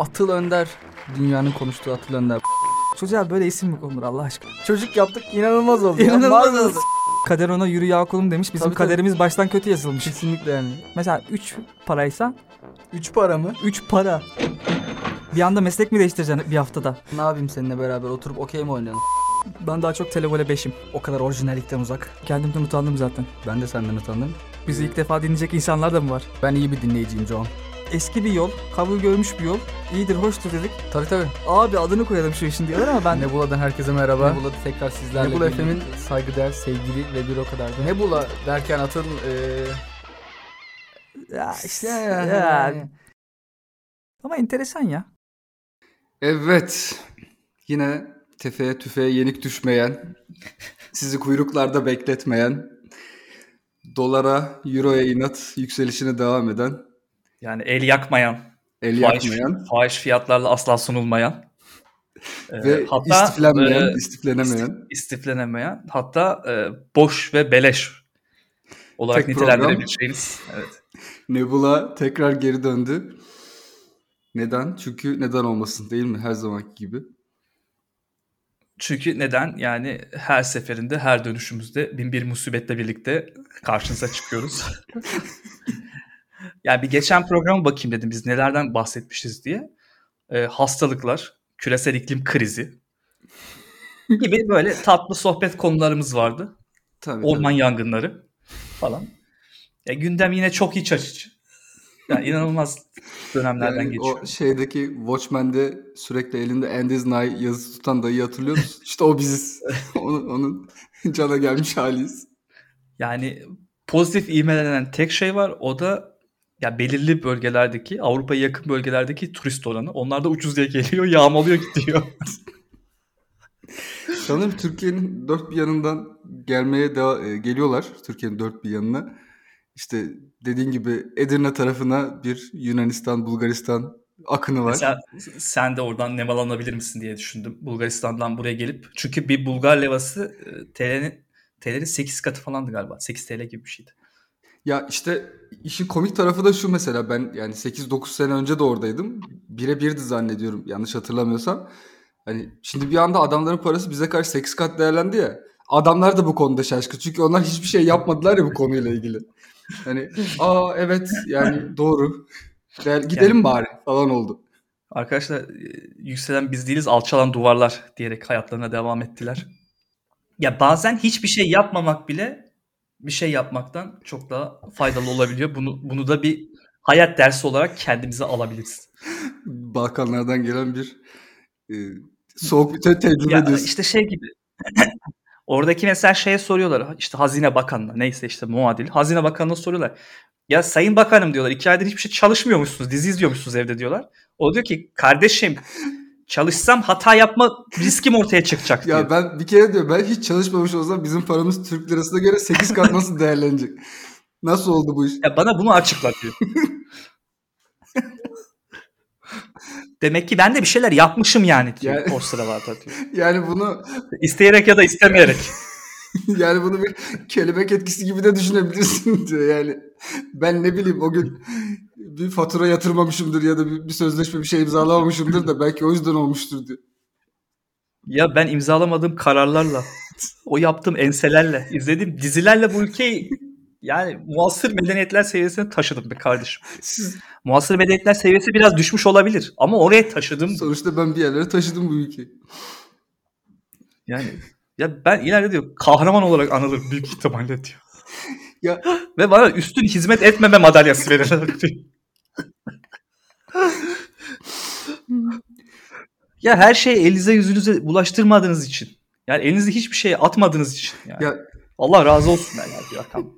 Atıl Önder. Dünyanın konuştuğu Atıl Önder. Çocuğa böyle isim mi konulur Allah aşkına? Çocuk yaptık inanılmaz oldu. İnanılmaz oldu. Kader ona yürü ya kulum demiş. Bizim Tabii, tabii. kaderimiz baştan kötü yazılmış. Kesinlikle yani. Mesela 3 paraysa Üç para mı? 3 para. Bir anda meslek mi değiştireceksin bir haftada? Ne yapayım seninle beraber oturup okey mi oynayalım? Ben daha çok televole 5'im. O kadar orijinallikten uzak. Kendimden utandım zaten. Ben de senden utandım. Bizi ilk defa dinleyecek insanlar da mı var? Ben iyi bir dinleyiciyim John. Eski bir yol, kabul görmüş bir yol. İyidir, hoştur dedik. Tabii tabii. Abi adını koyalım şu işin diyorlar ama ben... Nebula'dan herkese merhaba. Nebula tekrar sizlerle. Nebula FM'in saygıdeğer sevgili ve bir o kadar da. Nebula derken atın eee Ya işte ya, ya. yani. Ama enteresan ya. Evet. Yine tefeye tüfeğe yenik düşmeyen, sizi kuyruklarda bekletmeyen, dolara, euroya inat yükselişine devam eden, Yani el yakmayan, el fahiş, yakmayan fahiş fiyatlarla asla sunulmayan e, ve hatta istiflenmeyen, e, istiflenemeyen. istiflenemeyen, hatta e, boş ve beleş olarak Tek program. nitelendirebileceğimiz. Evet. Nebula tekrar geri döndü. Neden? Çünkü neden olmasın değil mi? Her zamanki gibi. Çünkü neden? Yani her seferinde, her dönüşümüzde bin bir musibetle birlikte karşınıza çıkıyoruz. yani bir geçen programa bakayım dedim biz nelerden bahsetmişiz diye. Ee, hastalıklar, küresel iklim krizi gibi böyle tatlı sohbet konularımız vardı. Tabii, Orman yangınları falan. Ya gündem yine çok iç açıcı. Yani inanılmaz tabii. dönemlerden Yani geçiyor. o şeydeki Watchmen'de sürekli elinde End is Nigh yazısı tutan dayıyı hatırlıyor musun? İşte o biziz. onun, onun cana gelmiş haliyiz. Yani pozitif ivmelenen tek şey var. O da ya belirli bölgelerdeki, Avrupa'ya yakın bölgelerdeki turist oranı. Onlar da ucuz diye geliyor, yağmalıyor gidiyor. Sanırım Türkiye'nin dört bir yanından gelmeye deva- e, geliyorlar. Türkiye'nin dört bir yanına. İşte dediğin gibi Edirne tarafına bir Yunanistan, Bulgaristan akını var. Mesela sen de oradan nemalanabilir misin diye düşündüm. Bulgaristan'dan buraya gelip. Çünkü bir Bulgar levası e, TL'nin TL'nin 8 katı falandı galiba. 8 TL gibi bir şeydi. Ya işte işin komik tarafı da şu mesela ben yani 8-9 sene önce de oradaydım. Bire birdi zannediyorum yanlış hatırlamıyorsam. Hani şimdi bir anda adamların parası bize karşı 8 kat değerlendi ya. Adamlar da bu konuda şaşkın. Çünkü onlar hiçbir şey yapmadılar ya bu konuyla ilgili. Hani aa evet yani doğru. Değer- gidelim Yani- bari falan oldu. Arkadaşlar e, yükselen biz değiliz alçalan duvarlar diyerek hayatlarına devam ettiler. Ya bazen hiçbir şey yapmamak bile bir şey yapmaktan çok daha faydalı olabiliyor. Bunu bunu da bir hayat dersi olarak kendimize alabiliriz. Balkanlardan gelen bir e, soğuk bir te- tecrübe Ya diyorsun. işte şey gibi. Oradaki mesela şeye soruyorlar. işte Hazine Bakanı'na neyse işte muadil. Hazine Bakanı'na soruyorlar. Ya Sayın Bakanım diyorlar. iki aydır hiçbir şey çalışmıyormuşsunuz. Dizi izliyormuşsunuz evde diyorlar. O diyor ki kardeşim çalışsam hata yapma riskim ortaya çıkacak diyor. Ya ben bir kere diyor ben hiç çalışmamış olsam bizim paramız Türk lirasına göre 8 kat nasıl değerlenecek? Nasıl oldu bu iş? Ya bana bunu açıkla diyor. Demek ki ben de bir şeyler yapmışım yani diyor Yani- o sıralarda diyor. Yani bunu İsteyerek ya da istemeyerek. yani bunu bir kelebek etkisi gibi de düşünebilirsin diyor yani. Ben ne bileyim o gün bir fatura yatırmamışımdır ya da bir, bir sözleşme bir şey imzalamamışımdır da belki o yüzden olmuştur diyor. Ya ben imzalamadığım kararlarla, o yaptığım enselerle, izlediğim dizilerle bu ülkeyi yani muasır medeniyetler seviyesine taşıdım be kardeşim. Siz, Muasır medeniyetler seviyesi biraz düşmüş olabilir ama oraya taşıdım. sonuçta ben bir yerlere taşıdım bu ülkeyi. Yani ya ben ileride diyor kahraman olarak anılır büyük ihtimalle diyor. Ya Ve bana üstün hizmet etmeme madalyası verirler diyor. ya her şeyi elinize yüzünüze bulaştırmadığınız için. Yani elinizi hiçbir şeye atmadığınız için. Yani. Ya- Allah razı olsun yani diyor Hakan.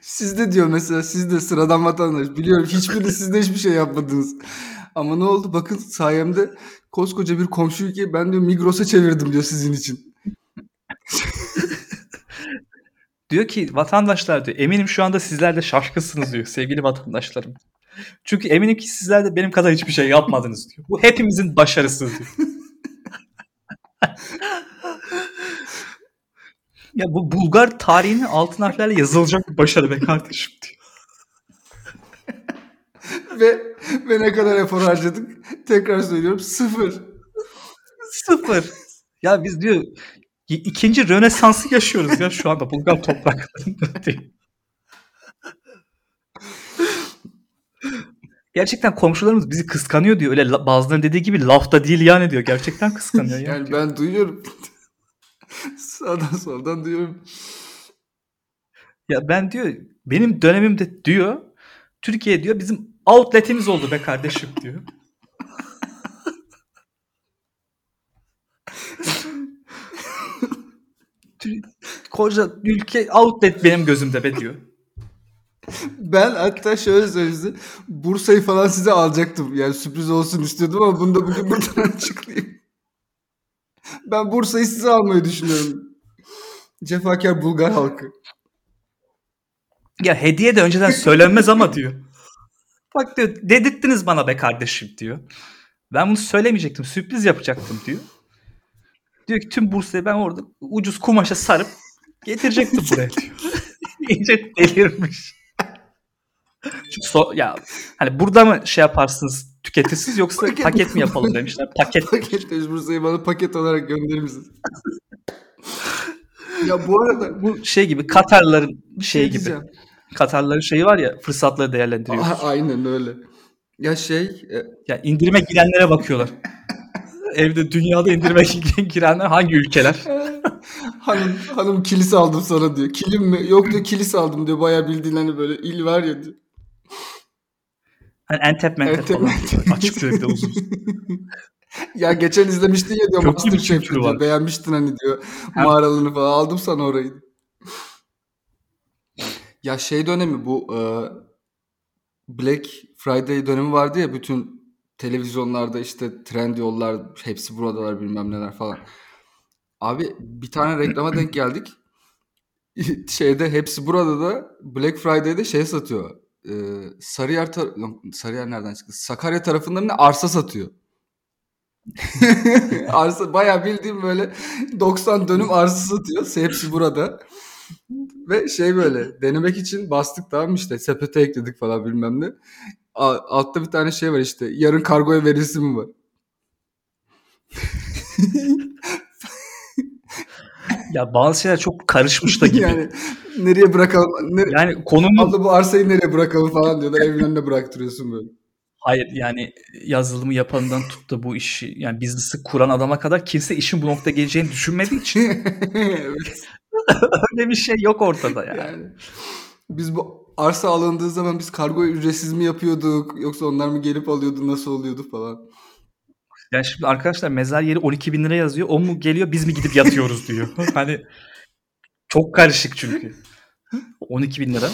siz de diyor mesela siz de sıradan vatandaş biliyorum hiçbiri siz de hiçbir şey yapmadınız. Ama ne oldu bakın sayemde koskoca bir komşu ülkeyi ben diyor Migros'a çevirdim diyor sizin için. Diyor ki vatandaşlar diyor eminim şu anda sizler de şaşkınsınız diyor sevgili vatandaşlarım. Çünkü eminim ki sizler de benim kadar hiçbir şey yapmadınız diyor. Bu hepimizin başarısı diyor. ya bu Bulgar tarihinin altın harflerle yazılacak bir başarı be kardeşim diyor. ve ve ne kadar efor harcadık? Tekrar söylüyorum sıfır. Sıfır. Ya biz diyor ikinci Rönesans'ı yaşıyoruz ya şu anda Bulgar topraklarında. Gerçekten komşularımız bizi kıskanıyor diyor. Öyle la- bazılarının dediği gibi lafta değil yani diyor. Gerçekten kıskanıyor ya. Yani ben duyuyorum. Sağdan soldan duyuyorum. Ya ben diyor benim dönemimde diyor Türkiye diyor bizim outletimiz oldu be kardeşim diyor. Koca ülke outlet benim gözümde be diyor. Ben hatta şöyle söyleyeyim. Bursa'yı falan size alacaktım. Yani sürpriz olsun istiyordum ama bunu da bugün buradan açıklayayım. Ben Bursa'yı size almayı düşünüyorum. Cefakar Bulgar halkı. Ya hediye de önceden söylenmez ama diyor. Bak diyor dedirttiniz bana be kardeşim diyor. Ben bunu söylemeyecektim. Sürpriz yapacaktım diyor. Diyor ki tüm Bursa'yı ben orada ucuz kumaşa sarıp getirecektim buraya diyor. İyice delirmiş. Çünkü so- ya hani burada mı şey yaparsınız tüketirsiniz yoksa Paket- paket, mi yapalım demişler. Paket. Paketleyiz Bursa'yı bana paket olarak gönderir misiniz? ya bu arada Bu şey gibi Katarların şey gibi. Katarların şeyi var ya fırsatları değerlendiriyor. Aynen öyle. Ya şey e, Ya indirime girenlere bakıyorlar. Evde dünyada indirime girenler hangi ülkeler? hanım hanım kilis aldım sana diyor. Kilim mi? Yok diyor kilis aldım diyor. Bayağı bildiğin hani böyle il var ya diyor. Hani Entep mentep Entep, falan. mentep. Bir de uzun. Ya geçen izlemiştin ya diyor Çok Masterchef kültürü diyor. var. Beğenmiştin hani diyor. Hem- Mağaralığını falan aldım sana orayı. Ya şey dönemi bu e, Black Friday dönemi vardı ya bütün televizyonlarda işte trend yollar hepsi buradalar bilmem neler falan. Abi bir tane reklama denk geldik. Şeyde hepsi burada da Black Friday'de şey satıyor. E, Sarıyer tar- Sarıyer nereden çıktı? Sakarya tarafında ne arsa satıyor. arsa bayağı bildiğim böyle 90 dönüm arsa satıyor. Hepsi burada. Ve şey böyle denemek için bastık tamam işte sepete ekledik falan bilmem ne. Altta bir tane şey var işte yarın kargoya verilsin mi var? Ya bazı şeyler çok karışmış da gibi. yani, yani nereye bırakalım? Nere- konumuz Abla bu arsayı nereye bırakalım falan diyorlar. Evin önüne bıraktırıyorsun böyle. hayır yani yazılımı yapanından tut da bu işi yani biznesi kuran adama kadar kimse işin bu noktaya geleceğini düşünmediği için öyle bir şey yok ortada yani. Yani biz bu arsa alındığı zaman biz kargoyu ücretsiz mi yapıyorduk yoksa onlar mı gelip alıyordu nasıl oluyordu falan. Yani şimdi arkadaşlar mezar yeri 12 bin lira yazıyor. O mu geliyor biz mi gidip yatıyoruz diyor. hani çok karışık çünkü. 12 bin lira.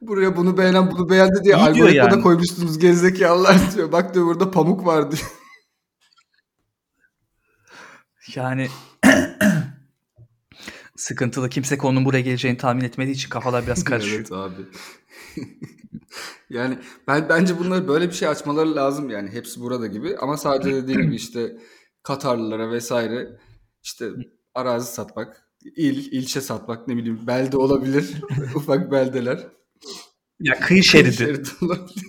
Buraya bunu beğenen bunu beğendi diye algoritmada yani. koymuşsunuz gerizekalılar diyor. Bak diyor burada pamuk var diyor. Yani sıkıntılı. Kimse konunun buraya geleceğini tahmin etmediği için kafalar biraz karışıyor. evet abi. yani ben bence bunları böyle bir şey açmaları lazım yani hepsi burada gibi ama sadece dediğim gibi işte Katarlılara vesaire işte arazi satmak, il, ilçe satmak ne bileyim belde olabilir. Ufak beldeler. Ya kıyı şeridi. Şerit olabilir.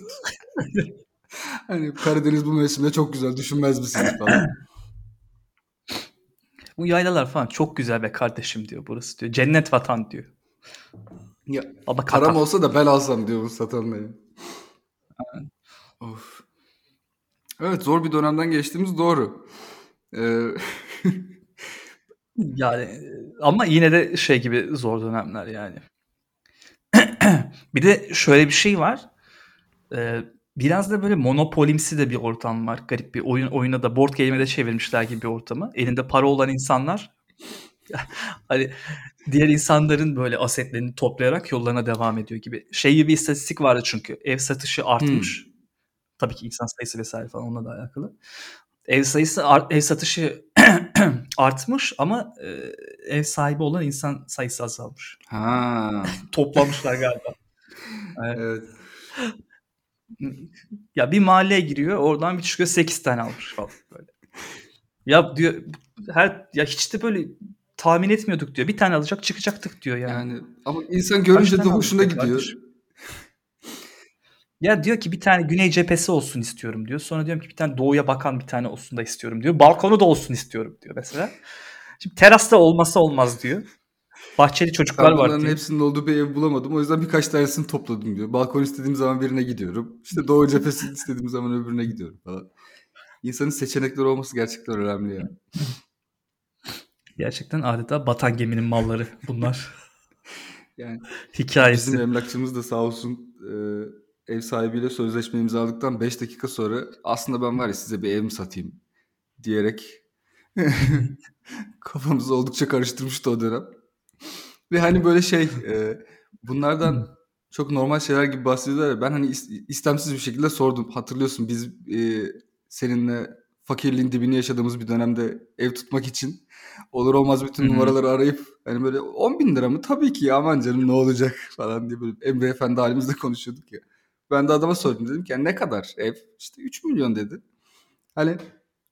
hani Karadeniz bu mevsimde çok güzel düşünmez misiniz falan. Bu yaylalar falan çok güzel be kardeşim diyor burası diyor. Cennet vatan diyor. Ya, Baba param olsa da ben alsam diyor bu satanla ya. Of. Evet zor bir dönemden geçtiğimiz doğru. Ee, Yani e, ama yine de şey gibi zor dönemler yani. bir de şöyle bir şey var. Ee, biraz da böyle monopolimsi de bir ortam var. Garip bir oyun oyuna da board game'e de çevirmişler gibi bir ortamı. Elinde para olan insanlar hani diğer insanların böyle asetlerini toplayarak yollarına devam ediyor gibi. Şey gibi bir istatistik vardı çünkü. Ev satışı artmış. Tabii ki insan sayısı vesaire falan onunla da alakalı. Ev sayısı art- ev satışı artmış ama e, ev sahibi olan insan sayısı azalmış. ha. Toplamışlar galiba. Evet. Ya bir mahalleye giriyor oradan bir çıkıyor 8 tane almış falan böyle. Ya diyor her ya hiç de böyle tahmin etmiyorduk diyor. Bir tane alacak çıkacaktık diyor yani. Yani ama insan görünce Kaç de hoşuna gidiyor. Ya diyor ki bir tane güney cephesi olsun istiyorum diyor. Sonra diyorum ki bir tane doğuya bakan bir tane olsun da istiyorum diyor. Balkonu da olsun istiyorum diyor mesela. Şimdi terasta olmasa olmaz diyor. Bahçeli çocuklar Ben var bunların hepsinin olduğu bir ev bulamadım. O yüzden birkaç tanesini topladım diyor. Balkon istediğim zaman birine gidiyorum. İşte doğu cephesi istediğim zaman öbürüne gidiyorum falan. İnsanın seçenekleri olması gerçekten önemli ya. Gerçekten adeta batan geminin malları bunlar. Yani Hikayesi. bizim emlakçımız da sağ olsun e, ev sahibiyle sözleşme imzaladıktan 5 dakika sonra aslında ben var ya size bir ev mi satayım diyerek kafamızı oldukça karıştırmıştı o dönem. Ve hani böyle şey e, bunlardan çok normal şeyler gibi bahsediyorlar ya ben hani is- istemsiz bir şekilde sordum. Hatırlıyorsun biz e, seninle fakirliğin dibini yaşadığımız bir dönemde ev tutmak için olur olmaz bütün numaraları arayıp hani böyle 10 bin lira mı? Tabii ki ya aman canım ne olacak falan diye böyle Emre Efendi halimizde konuşuyorduk ya. Ben de adama sordum dedim ki "Ya ne kadar ev? İşte 3 milyon dedi. Hani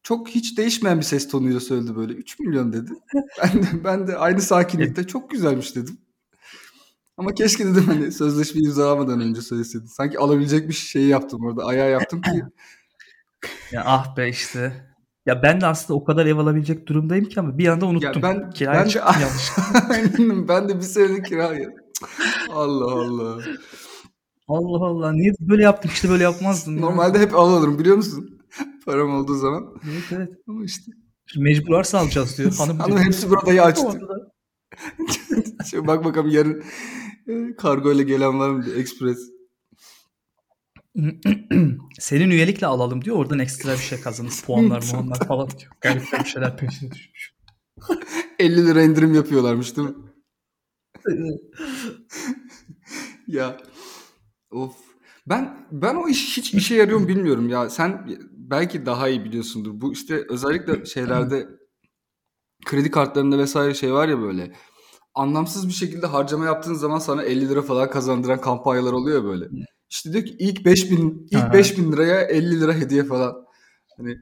çok hiç değişmeyen bir ses tonuyla söyledi böyle 3 milyon dedi. Ben de, ben de aynı sakinlikte çok güzelmiş dedim. Ama keşke dedim hani sözleşme imzalamadan önce söyleseydin. Sanki alabilecek bir şey yaptım orada. Ayağı yaptım ki. Ya ah be işte. Ya ben de aslında o kadar ev alabilecek durumdayım ki ama bir anda unuttum. Ya ben Kiraya ben de yanlış. Ben de bir senelik kiraya. Allah Allah. Allah Allah niye böyle yaptım işte böyle yapmazdım. ya. Normalde hep al alırım biliyor musun? Param olduğu zaman. Evet evet. Ama işte. Mecbur varsa alacağız diyor. Hanım, Hanım hepsi buradayı açtı. Şimdi bak bakalım yarın e, kargo ile gelen var mı diye. Express. Senin üyelikle alalım diyor. Oradan ekstra bir şey kazanırız. Puanlar muanlar falan diyor. Garip bir şeyler peşine düşmüş. 50 lira indirim yapıyorlarmış değil mi? Ya of. Ben ben o iş hiç işe yarıyor mu bilmiyorum ya. Sen belki daha iyi biliyorsundur. Bu işte özellikle şeylerde kredi kartlarında vesaire şey var ya böyle. Anlamsız bir şekilde harcama yaptığın zaman sana 50 lira falan kazandıran kampanyalar oluyor böyle. İşte diyor ki ilk 5000 ilk Aha. 5000 liraya 50 lira hediye falan. Hani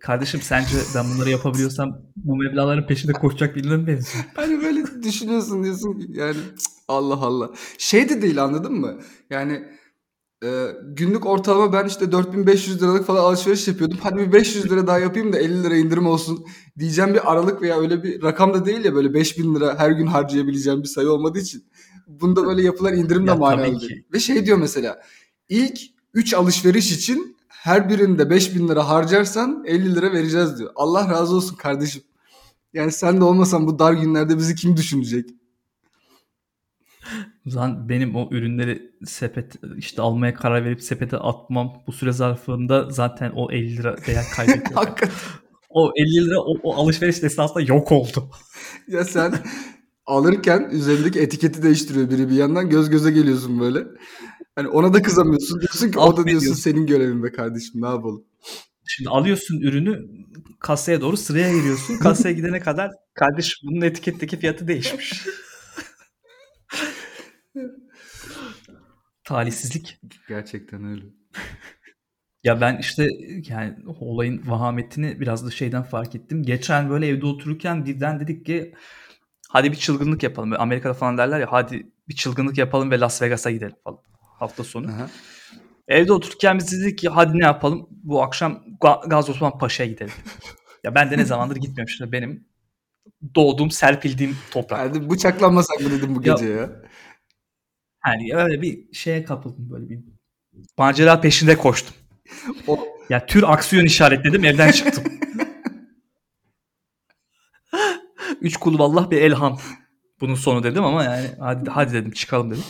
Kardeşim sence ben bunları yapabiliyorsam bu meblağların peşinde koşacak birine mi benziyor? Hani böyle düşünüyorsun diyorsun yani Allah Allah. Şey de değil anladın mı? Yani e, günlük ortalama ben işte 4500 liralık falan alışveriş yapıyordum. Hadi bir 500 lira daha yapayım da 50 lira indirim olsun diyeceğim bir aralık veya öyle bir rakam da değil ya böyle 5000 lira her gün harcayabileceğim bir sayı olmadığı için. Bunda böyle yapılan indirim de Ya manalı değil. Ve şey diyor mesela ilk 3 alışveriş için her birinde 5000 lira harcarsan 50 lira vereceğiz diyor. Allah razı olsun kardeşim. Yani sen de olmasan bu dar günlerde bizi kim düşünecek? Zaten benim o ürünleri sepet işte almaya karar verip sepete atmam bu süre zarfında zaten o 50 lira değer kaybediyor. Hakikaten. o 50 lira o, o alışveriş esnasında yok oldu. Ya sen alırken üzerindeki etiketi değiştiriyor biri bir yandan göz göze geliyorsun böyle. Hani ona da kızamıyorsun. Diyorsun ki o da diyorsun senin görevin be kardeşim ne yapalım. Şimdi alıyorsun ürünü kasaya doğru sıraya giriyorsun. Kasaya gidene kadar kardeş bunun etiketteki fiyatı değişmiş. Talihsizlik. Gerçekten öyle. Ya ben işte yani olayın vahametini biraz da şeyden fark ettim. Geçen böyle evde otururken birden dedik ki hadi bir çılgınlık yapalım. Böyle Amerika'da falan derler ya hadi bir çılgınlık yapalım ve Las Vegas'a gidelim falan hafta sonu. Aha. Evde otururken biz dedik ki hadi ne yapalım? Bu akşam Ga- Gazi Osman Paşa'ya gidelim. ya ben de ne zamandır gitmiyorum işte benim doğduğum, serpildiğim toprak. Hadi bıçaklanmasak mı dedim bu Ya- gece ya. Yani öyle bir şeye kapıldım böyle bir macera peşinde koştum. O- Ya tür aksiyon işaretledim evden çıktım. Üç kulu vallah bir elham. Bunun sonu dedim ama yani hadi, hadi dedim çıkalım dedim.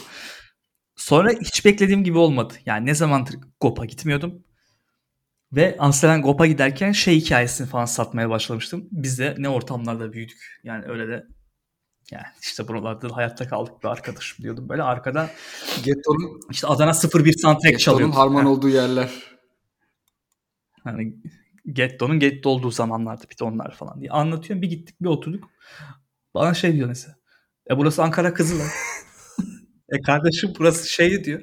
Sonra hiç beklediğim gibi olmadı. Yani ne zamandır GOP'a gitmiyordum. Ve Amsterdam GOP'a giderken şey hikayesini falan satmaya başlamıştım. Biz de ne ortamlarda büyüdük. Yani öyle de yani işte buralarda hayatta kaldık bir arkadaşım diyordum. Böyle arkada Getto'nun işte Adana 01 soundtrack Getto'nun çalıyordu. harman Ha. olduğu yerler. Hani Getto'nun Getto olduğu zamanlarda bir de onlar falan diye anlatıyorum. Bir gittik bir oturduk. Bana şey diyor mesela. E burası Ankara Kızılay. e kardeşim burası şey diyor.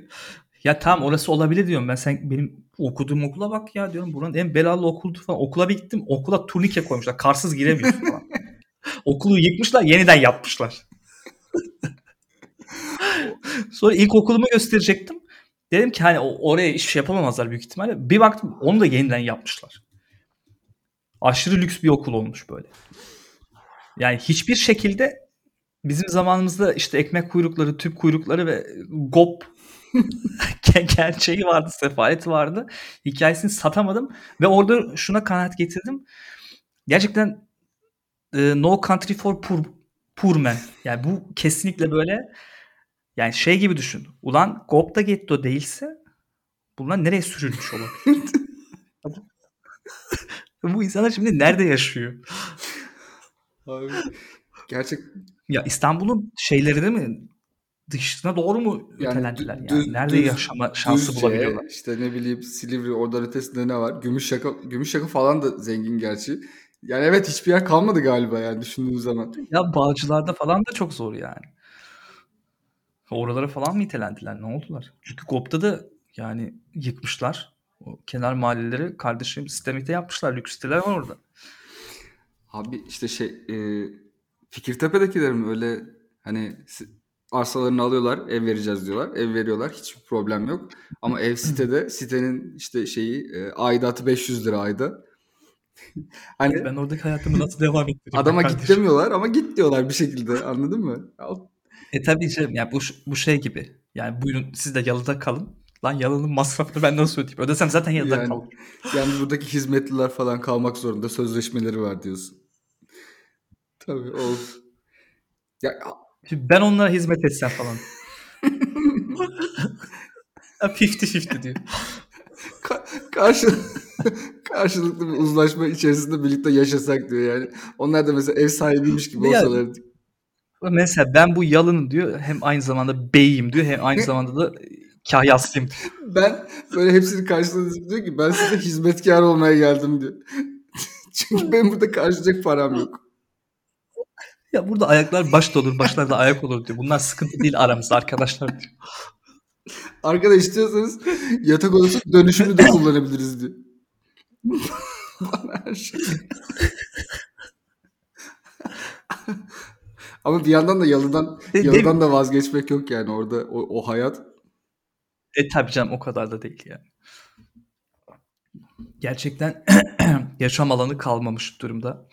Ya tamam orası olabilir diyorum. Ben sen benim okuduğum okula bak ya diyorum. Buranın en belalı okuldu falan. Okula bir gittim. Okula turnike koymuşlar. Karsız giremiyorsun falan. Okulu yıkmışlar. Yeniden yapmışlar. Sonra ilk okulumu gösterecektim. Dedim ki hani oraya hiçbir şey yapamamazlar büyük ihtimalle. Bir baktım onu da yeniden yapmışlar. Aşırı lüks bir okul olmuş böyle. Yani hiçbir şekilde bizim zamanımızda işte ekmek kuyrukları, tüp kuyrukları ve gop gerçeği vardı, sefaleti vardı. Hikayesini satamadım ve orada şuna kanaat getirdim. Gerçekten e, No Country for Poor, poor Men. Yani bu kesinlikle böyle yani şey gibi düşün. Ulan Gop'ta getto değilse bunlar nereye sürülmüş olabilir? bu insanlar şimdi nerede yaşıyor? Abi, gerçek Ya İstanbul'un şeyleri değil mi? Dışına doğru mu Yani ötelendiler yani? düz- Nerede düz- yaşama şansı Düzce, bulabiliyorlar? işte ne bileyim Silivri oradan ötesinde ne var? Gümüşşaka, Gümüşşaka falan da zengin gerçi. Yani evet hiçbir yer kalmadı galiba yani düşündüğün zaman. Ya Bağcılar'da falan da çok zor yani. Oralara falan mı itelendiler? Ne oldular? Çünkü GOP'ta da yani yıkmışlar. O kenar mahalleleri kardeşim sistemite yapmışlar. Lüks siteler var orada. Abi işte şey e, Fikirtepe'dekiler mi öyle hani arsalarını alıyorlar ev vereceğiz diyorlar. Ev veriyorlar hiçbir problem yok. Ama ev sitede sitenin işte şeyi e, aidatı 500 lira ayda. hani Ben oradaki hayatımı nasıl devam ettireyim? adama git demiyorlar ama git diyorlar bir şekilde anladın mı? Ya, E tabii canım. Yani bu, bu şey gibi. Yani buyurun siz de yalıda kalın. Lan yalının masrafını ben nasıl ödeyeyim? Ödesem zaten yalıda Yani- kalırım. Yani buradaki hizmetliler falan kalmak zorunda. Sözleşmeleri var diyorsun. Tabii olsun. Ya Şimdi ben onlara hizmet etsem falan. 50-50 diyor. Ka- karşı karşılıklı bir uzlaşma içerisinde birlikte yaşasak diyor yani. Onlar da mesela ev sahibiymiş gibi Ya- olsalar. Mesela ben bu yalının diyor hem aynı zamanda beyim diyor hem aynı zamanda da kahyasıyım. Ben böyle hepsini karşıladım diyor ki ben size hizmetkar olmaya geldim diyor. Çünkü benim burada karşılayacak param yok. Ya burada ayaklar başta olur, başlarda ayak olur diyor. Bunlar sıkıntı değil aramızda arkadaşlar diyor. Arkada istiyorsanız yatak odası dönüşümü de kullanabiliriz diyor. Bana her şey. Ama bir yandan da yalıdan yalıdan da vazgeçmek yok yani orada o, o hayat. E tabii canım o kadar da değil yani. Gerçekten yaşam alanı kalmamış durumda.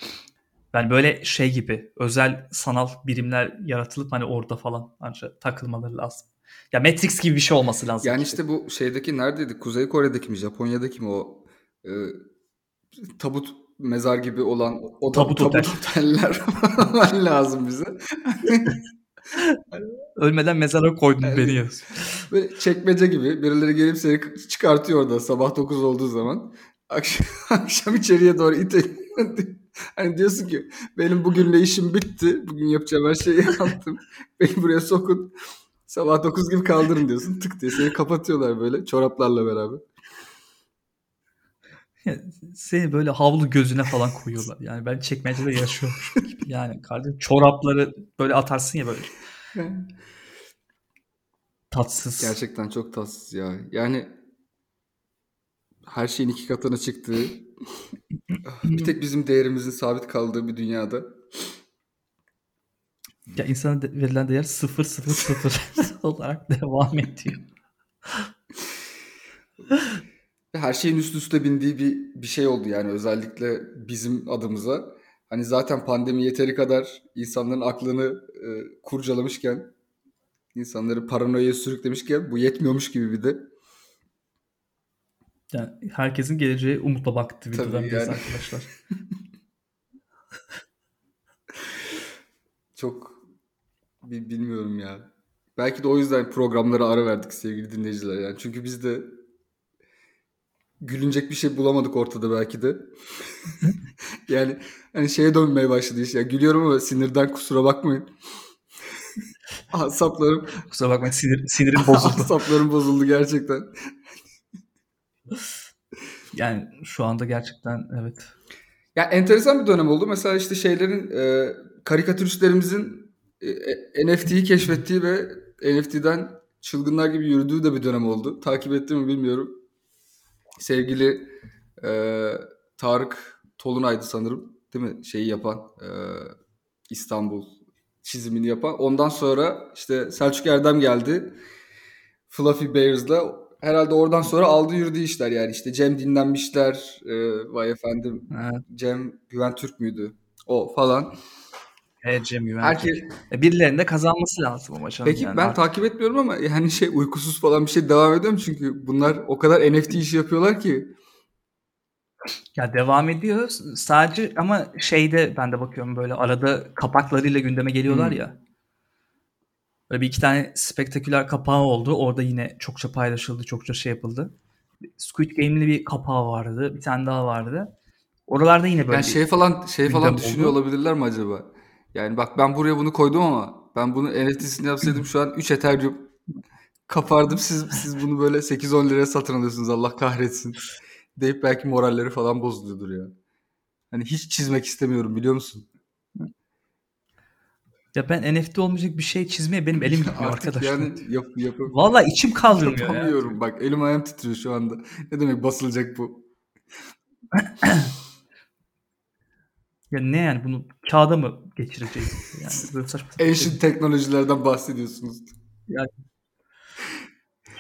Yani böyle şey gibi özel sanal birimler yaratılıp hani orada falan ancak takılmaları lazım. Ya Matrix gibi bir şey olması lazım. Yani işte bu şeydeki neredeydi? Kuzey Kore'deki mi? Japonya'daki mi o e, tabut mezar gibi olan o da- Tabut otel. oteller lazım bize. Ölmeden mezara koydun Evet. beni yazıyor. Böyle çekmece gibi birileri gelip seni çıkartıyor orada sabah 9 olduğu zaman. Akşam, akşam içeriye doğru ite. hani diyorsun ki benim bugünle işim bitti. Bugün yapacağım her şeyi yaptım. Beni buraya sokun. Sabah 9 gibi kaldırın diyorsun. Tık diye seni kapatıyorlar böyle çoraplarla beraber. Seni böyle havlu gözüne falan koyuyorlar. Yani ben çekmecede yaşıyormuşum gibi. Yani kardeşim çorapları böyle atarsın ya böyle tatsız. Gerçekten çok tatsız ya. Yani her şeyin iki katına çıktığı bir tek bizim değerimizin sabit kaldığı bir dünyada Ya insana de- verilen değer 0 0 0 olarak devam ediyor. her şeyin üst üste bindiği bir bir şey oldu yani özellikle bizim adımıza. Hani zaten pandemi yeteri kadar insanların aklını e, kurcalamışken, insanları paranoya sürüklemişken bu yetmiyormuş gibi bir de. Yani herkesin geleceğe umutla baktığı bir dönemdeyiz yani. arkadaşlar. Çok bilmiyorum ya. Belki de o yüzden programlara ara verdik sevgili dinleyiciler yani. Çünkü biz de gülünecek bir şey bulamadık ortada belki de. yani hani şeye dönmeye başladı iş ya. Gülüyorum ama sinirden kusura bakmayın. Asaplarım, Kusura bakmayın sinir, sinirim bozuldu. asaplarım bozuldu gerçekten. Yani şu anda gerçekten evet. Ya enteresan bir dönem oldu. Mesela işte şeylerin e, karikatüristlerimizin e, e, NFT'yi keşfettiği ve NFT'den çılgınlar gibi yürüdüğü de bir dönem oldu. Takip ettim mi bilmiyorum. Sevgili e, Tarık Tolunay'dı sanırım. Değil mi? Şeyi yapan e, İstanbul çizimini yapan. Ondan sonra işte Selçuk Erdem geldi. Fluffy Bears'la herhalde oradan sonra aldı yürüdü işler yani işte Cem dinlenmişler e, vay efendim Evet. Cem Güven Türk müydü o falan. Güven. Herkes E, Birilerinin de kazanması lazım ama canım. Peki yani ben artık. takip etmiyorum ama yani şey uykusuz falan bir şey devam ediyorum çünkü bunlar o kadar NFT işi yapıyorlar ki. Ya devam ediyor sadece ama şeyde ben de bakıyorum böyle arada kapaklarıyla gündeme geliyorlar Hmm. ya. Böyle bir iki tane spektaküler kapağı oldu. Orada yine çokça paylaşıldı, çokça şey yapıldı. Squid Game'li bir kapağı vardı. Bir tane daha vardı. Oralarda yine böyle Yani şey falan şey falan düşünüyor oldu. olabilirler mi acaba? Yani bak ben buraya bunu koydum ama ben bunu NFT'sini yapsaydım şu an 3 Ethereum kapardım. Siz siz bunu böyle 8-10 liraya satın alıyorsunuz Allah kahretsin. Deyip belki moralleri falan bozuluyordur ya. Hani hiç çizmek istemiyorum biliyor musun? Ya ben NFT olmayacak bir şey çizmeye benim elim gitmiyor arkadaşlar. yani yap, yap, Vallahi içim kaldırmıyor ya. yapamıyorum. Bak elim ayağım titriyor şu anda. Ne demek basılacak bu? Ya ne yani bunu kağıda mı geçireceğiz? Yani böyle saçma sapan şey. Ancient teknolojilerden bahsediyorsunuz.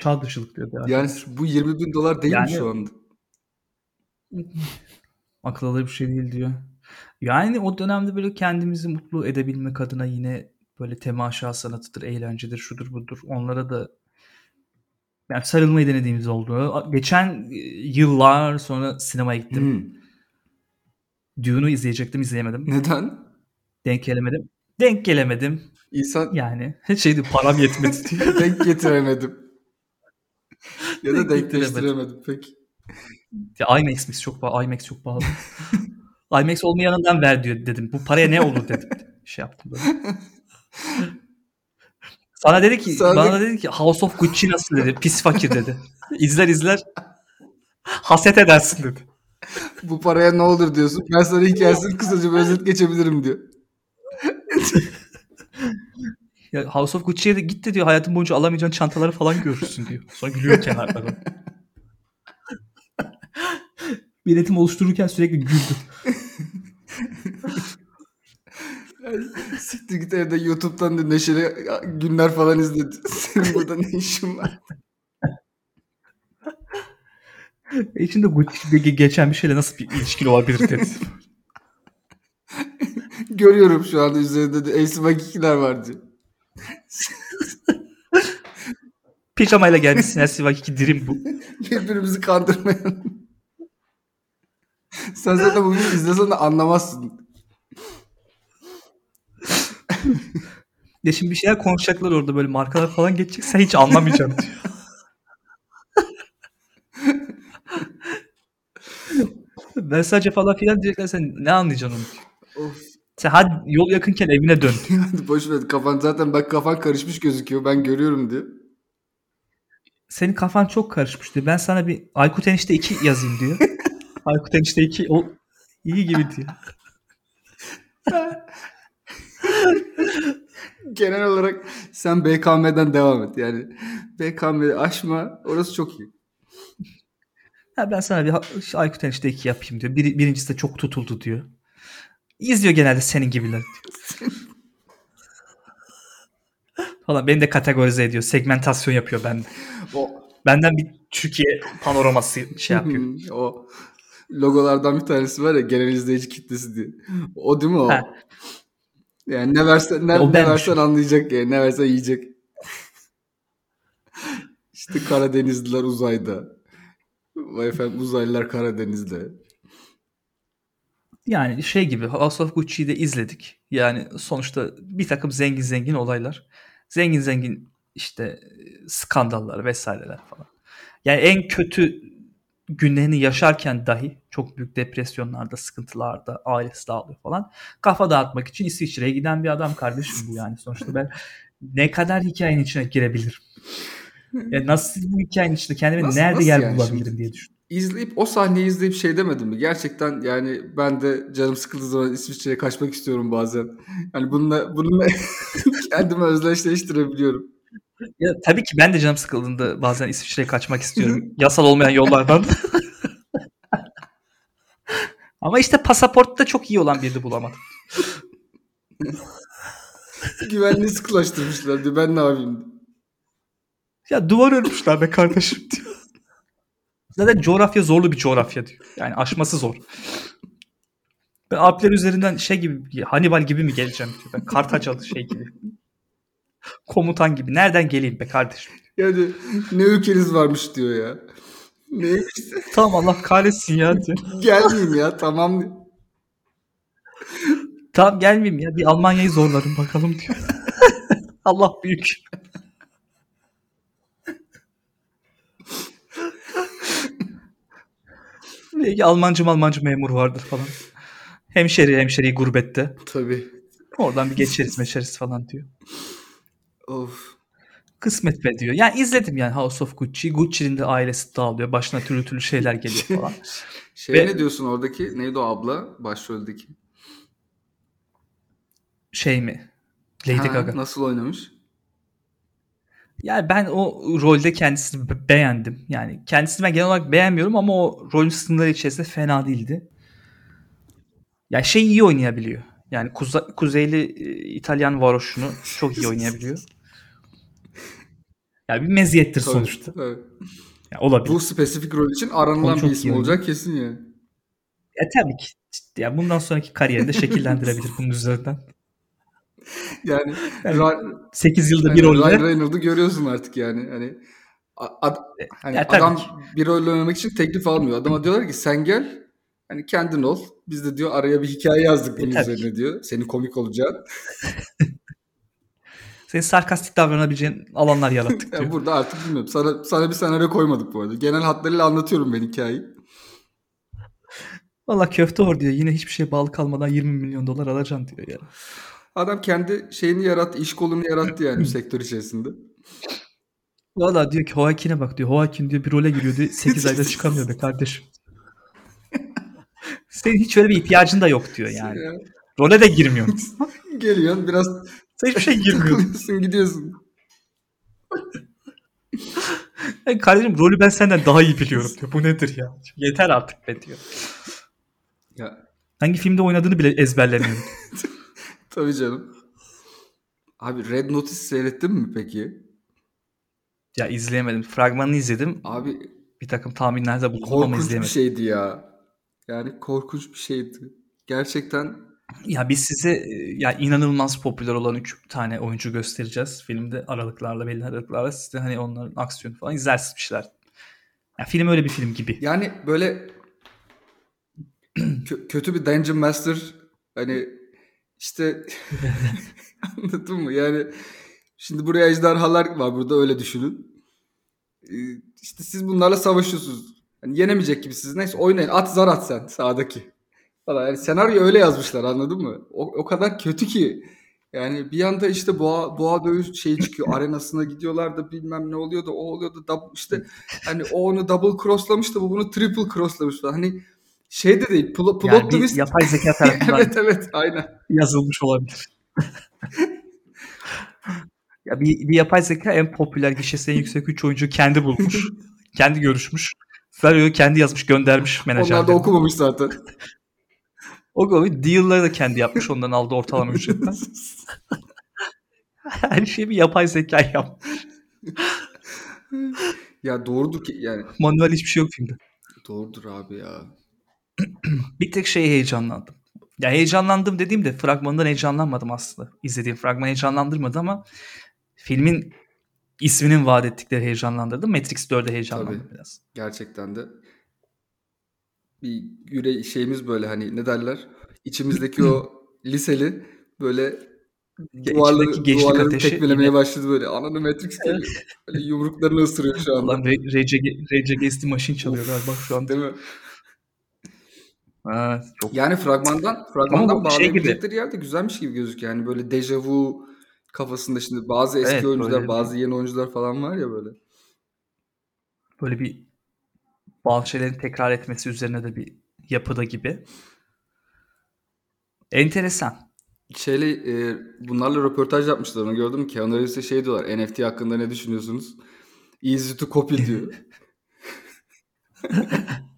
Çağ dışılık diyor. ya. Yani bu 20 bin dolar değil mi Yani- şu anda? Akıl alır bir şey değil diyor. Yani o dönemde böyle kendimizi mutlu edebilmek adına yine böyle temaşa sanatıdır, eğlencedir, şudur budur. Onlara da yani sarılmayı denediğimiz oldu. Geçen e, yıllar sonra sinemaya gittim. Hmm. Dune'u izleyecektim, izleyemedim. Neden? Denk gelemedim. Denk gelemedim. İnsan Yani şeydi param yetmedi diyor. denk getiremedim. ya da Denk denkleştiremedim peki. Ya IMAX çok pahalı. IMAX çok pahalı. IMAX olmayanından ver diyor dedim. Bu paraya ne olur dedim. Şey yaptım böyle. Sana dedi ki Sana bana dedi ki House of Gucci nasıl dedi. Pis fakir dedi. İzler izler haset edersin dedi. Bu paraya ne olur diyorsun. Ben sana hikayesini kısaca bir özet geçebilirim diyor. Ya House of Gucci'ye de git de diyor hayatın boyunca alamayacağın çantaları falan görürsün diyor. Sonra gülüyor kenarlara. Biletimi oluştururken sürekli güldü. Siktir git evde YouTube'dan da neşeli günler falan izledi. Senin burada ne işin var? İçinde Gucci geçen bir şeyle nasıl bir ilişkin olabilir dedi. Görüyorum şu anda üzerinde de Ace Vakikiler var diyor. Pijamayla gelmişsin her Sivakiki dirim bu. Birbirimizi kandırmayalım. Sen zaten bu videoyu izlesen de anlamazsın. Ya şimdi bir şeyler konuşacaklar orada böyle markalar falan geçecek sen hiç anlamayacaksın diyor. Mesajı falan filan diyecekler sen ne anlayacaksın onu? Of. Sen hadi yol yakınken evine dön. Hadi boş ver kafan zaten bak kafan karışmış gözüküyor ben görüyorum diyor. Senin kafan çok karışmış diyor. Ben sana bir Aykut Enişte 2 yazayım diyor. Aykut Enişte 2 o iyi gibi diyor. Genel olarak sen BKM'den devam et yani. BKM'yi aşma orası çok iyi. Ha ben sana bir Aykut Enişte 2 yapayım diyor. Bir, birincisi de çok tutuldu diyor. İzliyor genelde senin gibiler diyor. falan beni de kategorize ediyor. Segmentasyon yapıyor bende. O Benden bir Türkiye panoraması şey yapıyor. O logolardan bir tanesi var ya genel izleyici kitlesi diye. O değil mi o? Ha. Yani ne versen ne, ne versen anlayacak yani. Ne versen yiyecek. işte Karadenizliler uzayda. Vay efendim uzaylılar Karadeniz'de. Yani şey gibi House of Gucci'yi de izledik. Yani sonuçta bir takım zengin zengin olaylar. Zengin zengin işte skandallar vesaireler falan. Yani en kötü günlerini yaşarken dahi çok büyük depresyonlarda, sıkıntılarda, ailesi dağılıyor falan. Kafa dağıtmak için İsviçre'ye giden bir adam kardeşim bu yani. Sonuçta ben ne kadar hikayenin içine girebilirim? Ya nasıl bu hikayenin içinde kendime Nasıl- nerede nasıl yer yani bulabilirim şimdi? diye düşündüm. İzleyip o sahneyi izleyip şey demedim mi? Gerçekten yani ben de canım sıkıldığı zaman İsviçre'ye kaçmak istiyorum bazen. Hani bununla bununla kendimi özdeşleştirebiliyorum. Ya, tabii ki ben de canım sıkıldığında bazen İsviçre'ye kaçmak istiyorum. Yasal olmayan yollardan. Ama işte pasaportta çok iyi olan birini bulamadım. Güvenliği sıkılaştırmışlar diyor. Ben ne yapayım? Ya duvar örmüşler be kardeşim diyor. Zaten coğrafya zorlu bir coğrafya diyor. Yani aşması zor. Ben Alpler üzerinden şey gibi Hannibal gibi mi geleceğim diyor. Ben Kartacalı şey gibi. Komutan gibi. Nereden geleyim be kardeşim? Yani ne ülkeniz varmış diyor ya. Ne Tamam Allah kahretsin ya diyor. gelmeyeyim ya tamam. Tamam gelmeyeyim ya. Bir Almanya'yı zorlarım bakalım diyor. Allah büyük. Belki Almancı Almancı memur vardır falan. Hemşeri hemşeriyi gurbette. Tabii. Oradan bir geçeriz meçeriz falan diyor. Of. Kısmet be diyor. Yani izledim yani House of Gucci. Gucci'nin de ailesi dağılıyor. Başına türlü türlü şeyler geliyor falan. Şey Ve- ne diyorsun oradaki? Neydi o abla başroldeki? Şey mi? Lady Ha, Gaga. Nasıl oynamış? Yani ben o rolde kendisini be- beğendim. Yani kendisini ben genel olarak beğenmiyorum ama o rolün sınırları içerisinde fena değildi. Yani şey iyi oynayabiliyor. Yani kuze- kuzeyli e, İtalyan varoşunu çok iyi oynayabiliyor. Yani bir meziyettir Tabii, sonuçta. tabii. Yani olabilir. Bu spesifik rol için aranılan bir isim olacak kesin yani. E tabii ki. Ya bundan sonraki kariyerini de şekillendirebilir bunun üzerinden. Yani, Yani Ra- 8 yılda bir Ryan rolde Reynolds'ı görüyorsun artık yani. Hani ad- hani ya adam ki. bir rol oynamak için teklif almıyor. Adama diyorlar ki sen gel hani kendin ol. Biz de diyor araya bir hikaye yazdık bunun E, üzerine diyor. Senin komik olacağın. senin sarkastik davranabileceğin alanlar yarattık Yani diyor. burada artık bilmiyorum. Sana, sana bir senaryo koymadık bu arada. Genel hatlarıyla anlatıyorum ben hikayeyi. Valla köfte or diyor. Yine hiçbir şeye bağlı kalmadan 20 milyon dolar alacaksın diyor ya. Adam kendi şeyini yarattı, iş kolunu yarattı yani bu sektör içerisinde. Valla diyor ki Joaquin'e bak diyor. Joaquin diyor bir role giriyor diyor. 8 ayda çıkamıyor be kardeşim. Senin hiç öyle bir ihtiyacın da yok diyor yani. Ya, Role de girmiyorsun. Geliyorsun biraz Sen hiçbir şey girmiyorsun. gidiyorsun. Yani kardeşim rolü ben senden daha iyi biliyorum diyor. Bu nedir ya? Yeter artık be diyor. Ya Hangi filmde oynadığını bile ezberlemiyorum. Tabii canım. Abi Red Notice seyrettin mi peki? ya izleyemedim. Fragmanını izledim. Abi Bir takım tahminlerde bulundum ama korkunç bir izleyemedim. şeydi ya. Yani korkunç bir şeydi. Gerçekten Ya biz size ya inanılmaz popüler olan 3 tane oyuncu göstereceğiz. Filmde aralıklarla belli aralıklarla siz de hani onların aksiyonu falan izlersiniz bir şeyler. Ya film öyle bir film gibi. yani böyle kö- kötü bir Dungeon Master hani işte anladın mı? Yani şimdi buraya ejderhalar var burada öyle düşünün. Ee, İşte siz bunlarla savaşıyorsunuz. Hani yenemeyecek gibisiniz. Neyse oynayın. At zar at sen sağdaki. Falan. Yani senaryo öyle yazmışlar anladın mı? O, o kadar kötü ki. Yani bir yanda işte boğa, boğa dövüş şeyi çıkıyor. arenasına gidiyorlar da bilmem ne oluyor da o oluyor da işte hani o onu double crosslamış da bu bunu triple crosslamış falan. Hani şey de değil. Plot, plot Yani twist. yapay zeka tarafından evet evet aynen. yazılmış olabilir. ya bir, bir yapay zeka en popüler gişesi en yüksek 3 oyuncu kendi bulmuş. kendi görüşmüş. Senaryoyu kendi yazmış göndermiş Onlar da okumamış zaten. O gibi deal'ları da kendi yapmış ondan aldığı ortalama ücretten. Her şeyi bir yapay zeka yapmış. ya doğrudur ki yani. Manuel hiçbir şey yok filmde. Doğrudur abi ya. Bir tek şeye heyecanlandım. Ya heyecanlandım dediğimde fragmanından heyecanlanmadım aslında. İzlediğim fragman heyecanlandırmadı ama filmin isminin vaat ettikleri heyecanlandırdı. Matrix 4'e heyecanlandım Tabii. biraz. Gerçekten de. Bir yüre şeyimiz böyle hani ne derler? İçimizdeki o liseli böyle duvarları, duvarları ateşi tekmelemeye yine- başladı böyle. Ananı Matrix geliyor. Böyle yumruklarını ısırıyor şu anda. Ulan Rage, Ag- Rage Against the Machine çalıyor galiba şu anda. Değil mi? Ha, çok Yani fragmandan fragmandan şey bağlayabilecekleri yerde güzelmiş gibi gözüküyor. Yani böyle dejavu kafasında şimdi bazı eski Evet, oyuncular, böyle bazı yeni oyuncular falan var ya böyle. böyle bir bazı şeylerin tekrar etmesi üzerine de bir yapıda gibi. Enteresan. Şeyle e, bunlarla röportaj yapmışlar onu gördün mü? Keanu Reeves'e şey diyorlar. NFT hakkında ne düşünüyorsunuz? Easy to copy diyor.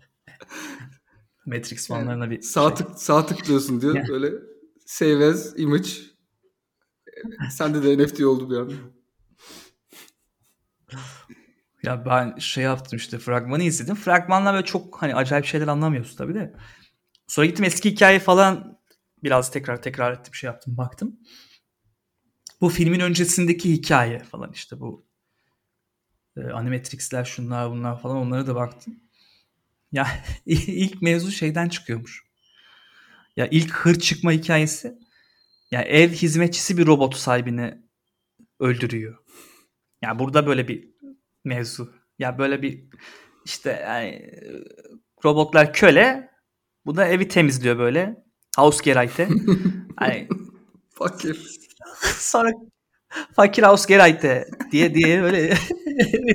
Matrix fanlarına bir sağ şey. tık sağ tıklıyorsun diyor. Böyle save as image. Sende de NFT oldu bir anda. Ya ben şey yaptım işte fragmanı izledim. Fragmanla böyle çok hani acayip şeyler anlamıyorsun tabii de. Sonra gittim eski hikaye falan biraz tekrar tekrar ettim şey yaptım baktım. Bu filmin öncesindeki hikaye falan işte bu e, Animatrix'ler şunlar bunlar falan onlara da baktım. Ya ilk mevzu şeyden çıkıyormuş. Ya ilk hır çıkma hikayesi ya ev hizmetçisi bir robot sahibini öldürüyor. Ya burada böyle bir mevzu. Ya böyle bir işte yani, robotlar köle bu da evi temizliyor böyle. Hausgeräte. hani Fakir. sonra fakir Hausgeräte diye diye böyle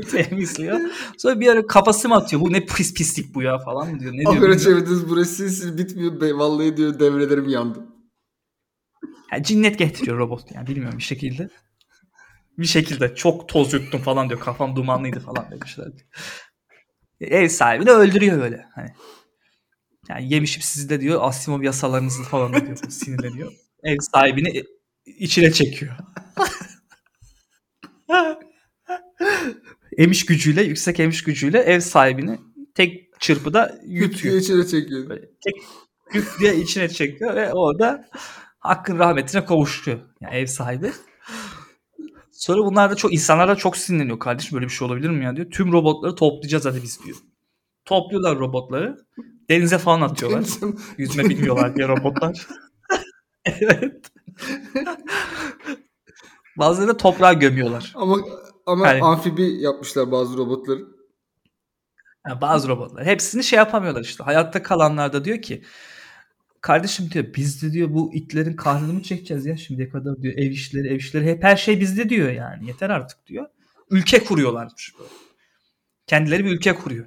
temizliyor. Sonra bir ara kafası mı atıyor? Bu ne pis pislik bu ya falan mı diyor. Ne diyor? Bilmiyorum. çevirdiniz burası sil sil bitmiyor. Be, vallahi diyor devrelerim yandı. Yani cinnet getiriyor robot yani bilmiyorum bir şekilde. Bir şekilde çok toz yuttum falan diyor. Kafam dumanlıydı falan demişler. Ev sahibini öldürüyor böyle. Hani. Yani yemişim sizi de diyor Asimov yasalarınızı falan diyor. Sinirleniyor. Ev sahibini içine çekiyor. Emiş gücüyle, yüksek emiş gücüyle ev sahibini tek çırpıda yutuyor. Yutuyor içine çekiyor. Böyle tek güp diye içine çekiyor ve orada hakkın rahmetine kavuşuyor. Yani ev sahibi. Sonra bunlar da çok insanlar da çok sinirleniyor. Kardeşim böyle bir şey olabilir mi ya diyor. Tüm robotları toplayacağız hadi biz diyor. Topluyorlar robotları. Denize falan atıyorlar. Yüzme bilmiyorlar diye robotlar. evet. Bazıları da toprağa gömüyorlar. ama ama Yani- amfibi yapmışlar bazı robotları. Yani bazı robotlar. Hepsini şey yapamıyorlar işte. Hayatta kalanlar da diyor ki kardeşim diyor biz de diyor bu itlerin karnını mı çekeceğiz ya şimdiye kadar diyor ev işleri ev işleri hep her şey bizde diyor yani yeter artık diyor. Ülke kuruyorlarmış böyle. Kendileri bir ülke kuruyor.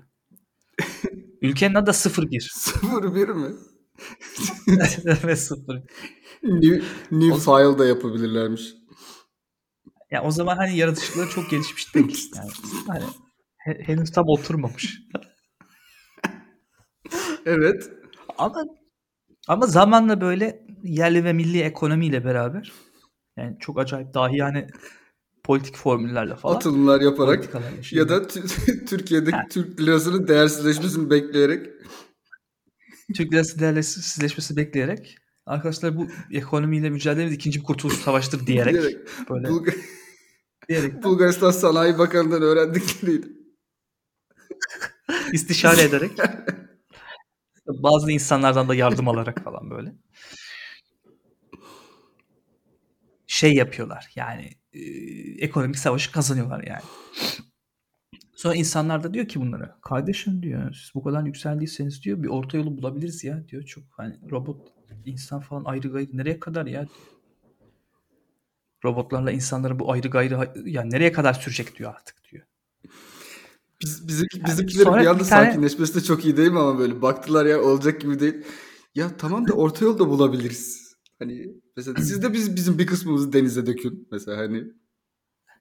Ülkenin adı da 01. Sıfır bir mi? Ve 0. New, new file da yapabilirlermiş. Ya o zaman hani yaratıcılıkları çok gelişmiş değil. Yani, hani he- henüz tam oturmamış. Evet. Ama ama zamanla böyle yerli ve milli ekonomiyle beraber yani çok acayip dahi yani politik formüllerle falan Atılımlar yaparak ya da tü- Türkiye'deki Ha. Türk lirasının değersizleşmesini bekleyerek Türk lirası değersizleşmesi bekleyerek arkadaşlar bu ekonomiyle mücadelemiz ikinci bir kurtuluş savaştır diyerek, diyerek böyle Bulgar- diyerek Bulgaristan Sanayi Bakanı'ndan öğrendikleriyle. istişare ederek bazı insanlardan da yardım alarak falan böyle şey yapıyorlar yani e, ekonomik savaşı kazanıyorlar yani. Sonra insanlar da diyor ki bunlara kardeşim diyor siz bu kadar yükseldiyseniz diyor bir orta yolu bulabiliriz ya diyor çok hani robot insan falan ayrı gayrı nereye kadar ya diyor. Robotlarla insanların bu ayrı gayrı yani nereye kadar sürecek diyor artık diyor. Biz, bizim, bizimkilerin sonra bir anda bir tane- sakinleşmesi de çok iyi değil mi ama böyle baktılar ya olacak gibi değil. Ya tamam da orta yol da bulabiliriz. Hani mesela siz de biz bizim bir kısmımızı denize dökün mesela hani.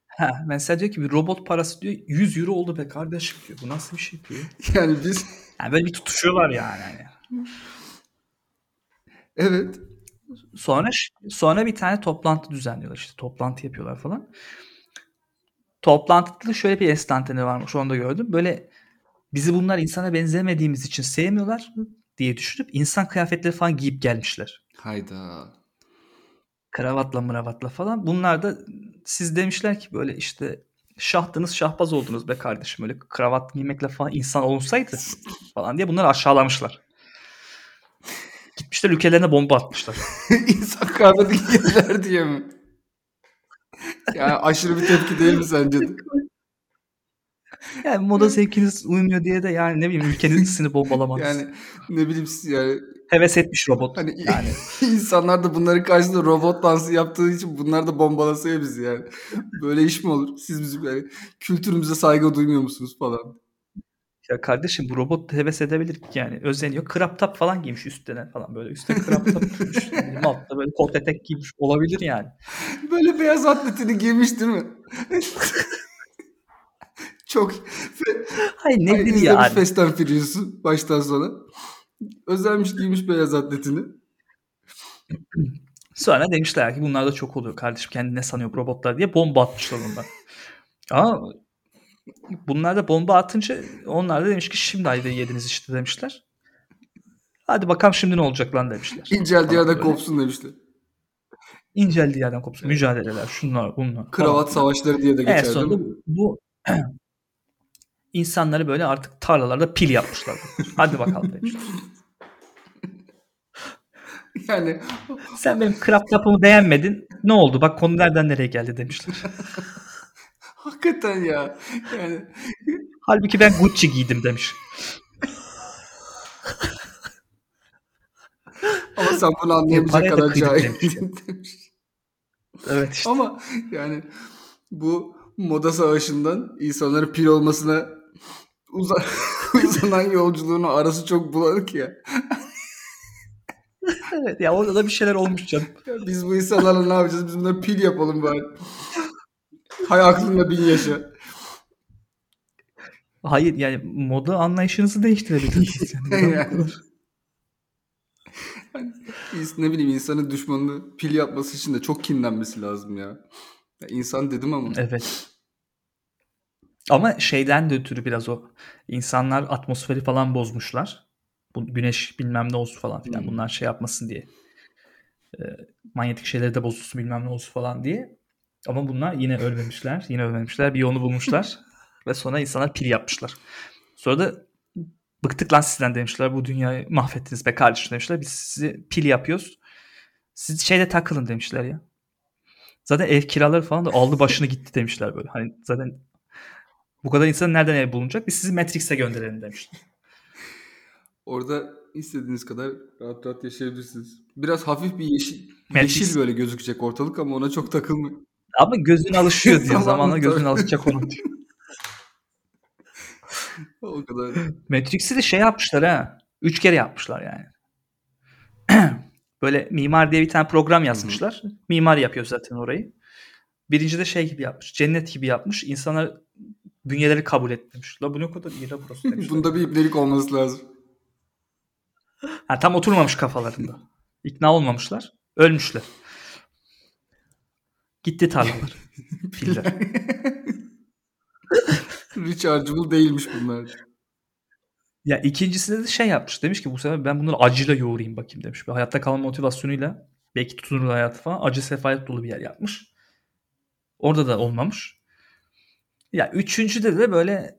Ha, mesela diyor ki bir robot parası diyor 100 euro oldu be kardeşim diyor. Bu nasıl bir şey diyor. Yani biz Yani böyle bir tutuşuyorlar yani. hani. evet Sonra sonra bir tane toplantı düzenliyorlar işte toplantı yapıyorlar falan. Toplantıda şöyle bir enstantane varmış onu da gördüm. Böyle bizi bunlar insana benzemediğimiz için sevmiyorlar diye düşünüp insan kıyafetleri falan giyip gelmişler. hayda. Kravatla mıravatla falan. Bunlar da siz demişler ki böyle işte şahtınız şahbaz oldunuz be kardeşim. Öyle kravat giymekle falan insan olunsaydı falan diye bunları aşağılamışlar. Gitmişler ülkelerine bomba atmışlar. İnsan kahvede giyerler diye mi? Ya aşırı bir tepki değil mi sence de? Yani moda zevkiniz uymuyor diye de yani ne bileyim ülkenizin bombalamanız. Yani ne bileyim yani Heves etmiş robot. hani Yani insanlar da bunların karşısında robot dansı yaptığı için bunlar da bombalasıyor bizi yani. Böyle iş mi olur? Siz bizim yani kültürümüze saygı duymuyor musunuz falan? Ya kardeşim bu robot da heves edebilir ki yani özeniyor. Crop top falan giymiş üstüne falan böyle. Üstüne crop top giymiş. Bileyim, Altta böyle kot etek giymiş. Olabilir yani. Böyle beyaz atletini giymiş değil mi? Çok Hayır Ay, nedir izlemiş yani? Fast and Furious'u baştan sona. Özelmiş giymiş beyaz atletini. Sonra demişler ki bunlar da çok oluyor kardeşim kendi ne sanıyor robotlar diye bomba atmışlar ondan. Ama Bunlar da bomba atınca onlar da demiş ki şimdi ayda yediniz işte demişler. Hadi bakalım şimdi ne olacak lan demişler. İnceldiği Falan yerden kopsun demişler. İnceldiği yerden kopsun. Mücadeleler şunlar bunlar. Kravat falan. savaşları diye de En geçer değil sonunda mi? bu insanları böyle artık tarlalarda pil yapmışlar. Hadi bakalım demişler. Yani Sen benim craft yapımı beğenmedin. Ne oldu? Bak konu nereden nereye geldi demişler. hakikaten ya. Yani Halbuki ben Gucci giydim demiş. ama sen bunu anlayamayacak kadar cahil demiş. Evet işte. Ama yani bu moda savaşından insanların pil olmasına uza uzanan yolculuğunu arası çok bulanık ya. Evet ya orada da bir şeyler olmuş canım. Ya Biz bu insanlarla ne yapacağız? Biz bunlara pil yapalım bari. Hay aklında bin yaşa. Hayır yani moda anlayışınızı değiştirebilirsiniz. Yani. Yani. Ne bileyim insanın düşmanını pil yapması için de çok kinlenmesi lazım ya. ya insan dedim ama. Evet. Ama şeyden de ötürü biraz o. İnsanlar atmosferi falan bozmuşlar. Bu güneş bilmem ne olsun falan filan. Hmm. Bunlar şey yapmasın diye. Ee, manyetik şeyleri de bozulsun bilmem ne olsun falan diye. Ama bunlar yine ölmemişler. Yine ölmemişler. Bir yolunu bulmuşlar. Ve sonra insanlar pil yapmışlar. Sonra da bıktık lan sizden demişler. Bu dünyayı mahvettiniz be kardeşim demişler. Biz sizi pil yapıyoruz. Siz şeyde takılın demişler ya. Zaten ev kiraları falan da aldı başını gitti demişler böyle. Hani zaten bu kadar insan nereden ev bulunacak? Biz sizi Matrix'e gönderelim demişler. Orada istediğiniz kadar rahat rahat yaşayabilirsiniz. Biraz hafif bir yeşil, Matrix. yeşil böyle gözükecek ortalık ama ona çok takılmayın. Ama gözün alışıyor diyor. Zamanla gözün alışacak ona diyor. O kadar. Matrix'i de şey yapmışlar ha. Üç kere yapmışlar yani. Böyle Mimar diye bir tane program yazmışlar. Mimar yapıyor zaten orayı. Birinci de şey gibi yapmış. Cennet gibi yapmış. İnsanlar bünyeleri kabul etmemiş. La bu ne kadar iyi burası demişler. Bunda bir ipnelik olması lazım. Ha, tam oturmamış kafalarında. İkna olmamışlar. Ölmüşler. Gitti tarlalar. Filler. Rechargeable değilmiş bunlar. Ya ikincisinde de şey yapmış. Demiş ki bu sefer ben bunları acıyla yoğurayım bakayım demiş. Ve hayatta kalma motivasyonuyla belki tutunur hayatı falan acı sefalet dolu bir yer yapmış. Orada da olmamış. Ya üçüncüde de böyle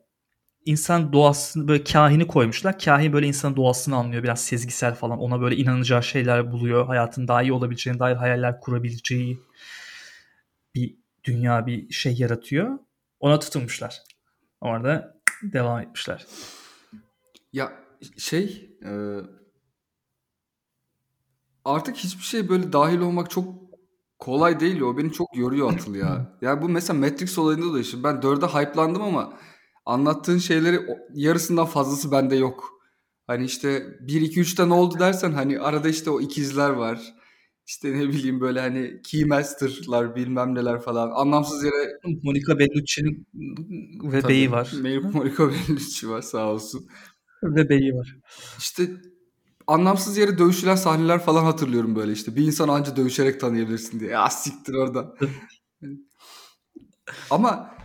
insan doğasını böyle kahini koymuşlar. Kahin böyle insanın doğasını anlıyor. Biraz sezgisel falan. Ona böyle inanacağı şeyler buluyor. Hayatın daha iyi olabileceğine dair hayaller kurabileceği bir dünya bir şey yaratıyor. Ona tutunmuşlar. Orada devam etmişler. Ya şey e, artık hiçbir şey böyle dahil olmak çok kolay değil. O beni çok yoruyor Atıl ya. Ya bu mesela Matrix olayında da işte ben 4'e hype'landım ama anlattığın şeyleri yarısından fazlası bende yok. Hani işte 1 2 3'te ne oldu dersen hani arada işte o ikizler var. İşte ne bileyim böyle hani Keymaster'lar bilmem neler falan. Anlamsız yere Monica Bellucci'nin ve tabii, beyi var. Monica Bellucci var sağ olsun. Ve beyi var. İşte anlamsız yere dövüşülen sahneler falan hatırlıyorum böyle işte. Bir insan anca dövüşerek tanıyabilirsin diye. Ya siktir oradan. Ama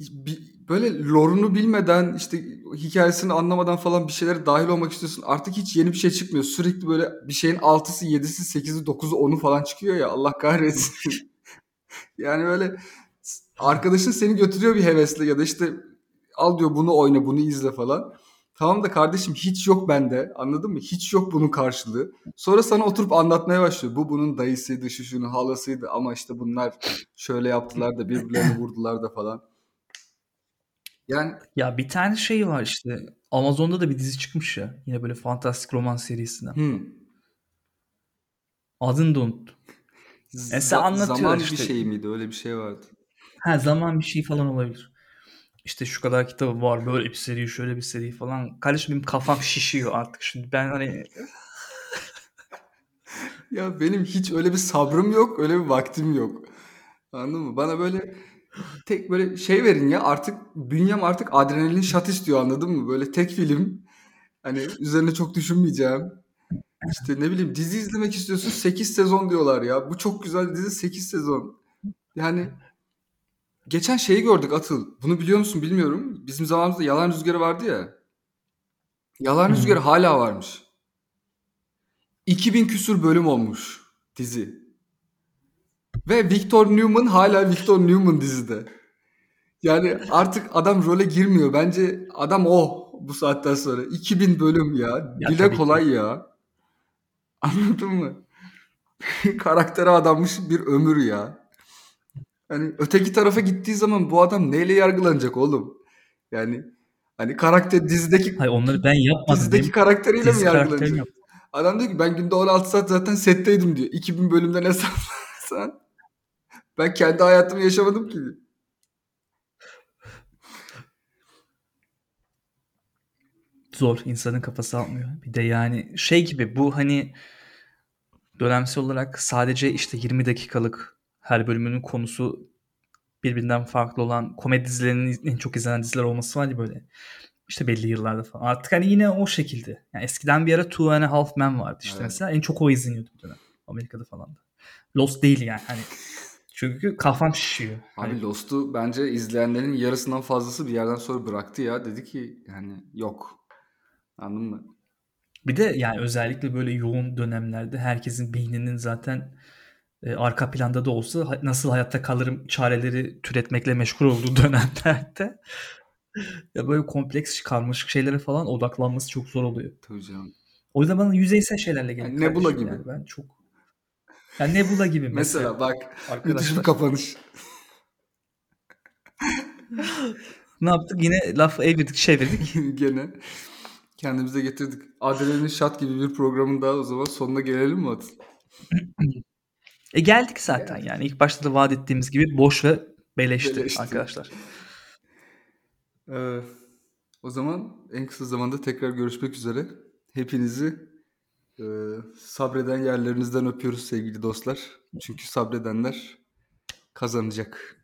bir- böyle lore'unu bilmeden işte hikayesini anlamadan falan bir şeylere dahil olmak istiyorsun. Artık hiç yeni bir şey çıkmıyor. Sürekli böyle bir şeyin 6'sı, 7'si, 8'i, 9'u, 10'u falan çıkıyor ya. Allah kahretsin. yani böyle arkadaşın seni götürüyor bir hevesle ya da işte al diyor bunu oyna, bunu izle falan. Tamam da kardeşim hiç yok bende. Anladın mı? Hiç yok bunun karşılığı. Sonra sana oturup anlatmaya başlıyor. Bu bunun dayısıydı, şu şunun halasıydı ama işte bunlar şöyle yaptılar da birbirlerini vurdular da falan. Yani Ya bir tane şey var işte. Amazon'da da bir dizi çıkmış ya. Yine böyle fantastik roman serisinden. hmm. Adını da unuttum. Mesela za- anlatıyor zaman işte. bir şey miydi? Öyle bir şey vardı. Ha zaman bir şey falan olabilir. İşte şu kadar kitabı var böyle bir seri şöyle bir seri falan. Kardeşim benim kafam şişiyor artık şimdi. Ben hani Ya benim hiç öyle bir sabrım yok, öyle bir vaktim yok. Anladın mı? Bana böyle tek böyle şey verin ya artık bünyem artık adrenalin şat istiyor anladın mı? Böyle tek film hani üzerine çok düşünmeyeceğim. İşte ne bileyim dizi izlemek istiyorsun 8 sezon diyorlar ya. Bu çok güzel dizi 8 sezon. Yani geçen şeyi gördük Atıl. Bunu biliyor musun bilmiyorum. Bizim zamanımızda Yalan Rüzgarı vardı ya. Yalan hı. Rüzgarı hala varmış. 2000 küsür bölüm olmuş dizi. Ve Victor Newman hala Victor Newman dizide. Yani artık adam role girmiyor. Bence adam o bu saatten sonra. 2000 bölüm ya. Ya Dile tabii ki. kolay ya. Anladın mı? Karaktere adanmış bir ömür ya. Hani öteki tarafa gittiği zaman bu adam neyle yargılanacak oğlum? Yani hani karakter dizideki Hayır onları ben yapmadım. dizideki Benim karakteriyle mi dizi karakterim yargılanacak? yok. Adam diyor ki ben günde 16 saat zaten setteydim diyor. 2000 bölümden hesaplarsan ben kendi hayatımı yaşamadım ki. Zor. insanın kafası almıyor. Bir de yani şey gibi bu hani dönemsel olarak sadece işte 20 dakikalık her bölümünün konusu birbirinden farklı olan komedi dizilerinin en çok izlenen diziler olması var ya böyle. İşte belli yıllarda falan. Artık hani yine o şekilde. Yani eskiden bir ara Two and a Half Men vardı işte Evet. mesela. En çok o izleniyordu bir dönem. Amerika'da falan da. Lost değil yani hani. Çünkü kafam şişiyor. Hani Abi Lost'u bence izleyenlerin yarısından fazlası bir yerden sonra bıraktı ya. Dedi ki yani yok. Anladın mı? Bir de yani özellikle böyle yoğun dönemlerde herkesin beyninin zaten e, arka planda da olsa nasıl hayatta kalırım çareleri türetmekle meşgul olduğu dönemlerde ya böyle kompleks karmaşık şeylere falan odaklanması çok zor oluyor. Tabii canım. O yüzden bana yüzeysel şeylerle gelin. Yani Nebula gibi. Yani ben çok yani Nebula gibi mesela. Mesela bak müthiş bir kapanış. Ne yaptık? Yine laf evirdik çevirdik. Gene kendimize getirdik. Adrenalin Shot gibi bir programın daha o zaman sonuna gelelim mi Atıl? E geldik zaten yani. ilk başta da vaat ettiğimiz gibi boş ve beleşti, Beleşti. arkadaşlar. Ee, o zaman en kısa zamanda tekrar görüşmek üzere. Hepinizi e, sabreden yerlerinizden öpüyoruz sevgili dostlar. Çünkü sabredenler kazanacak.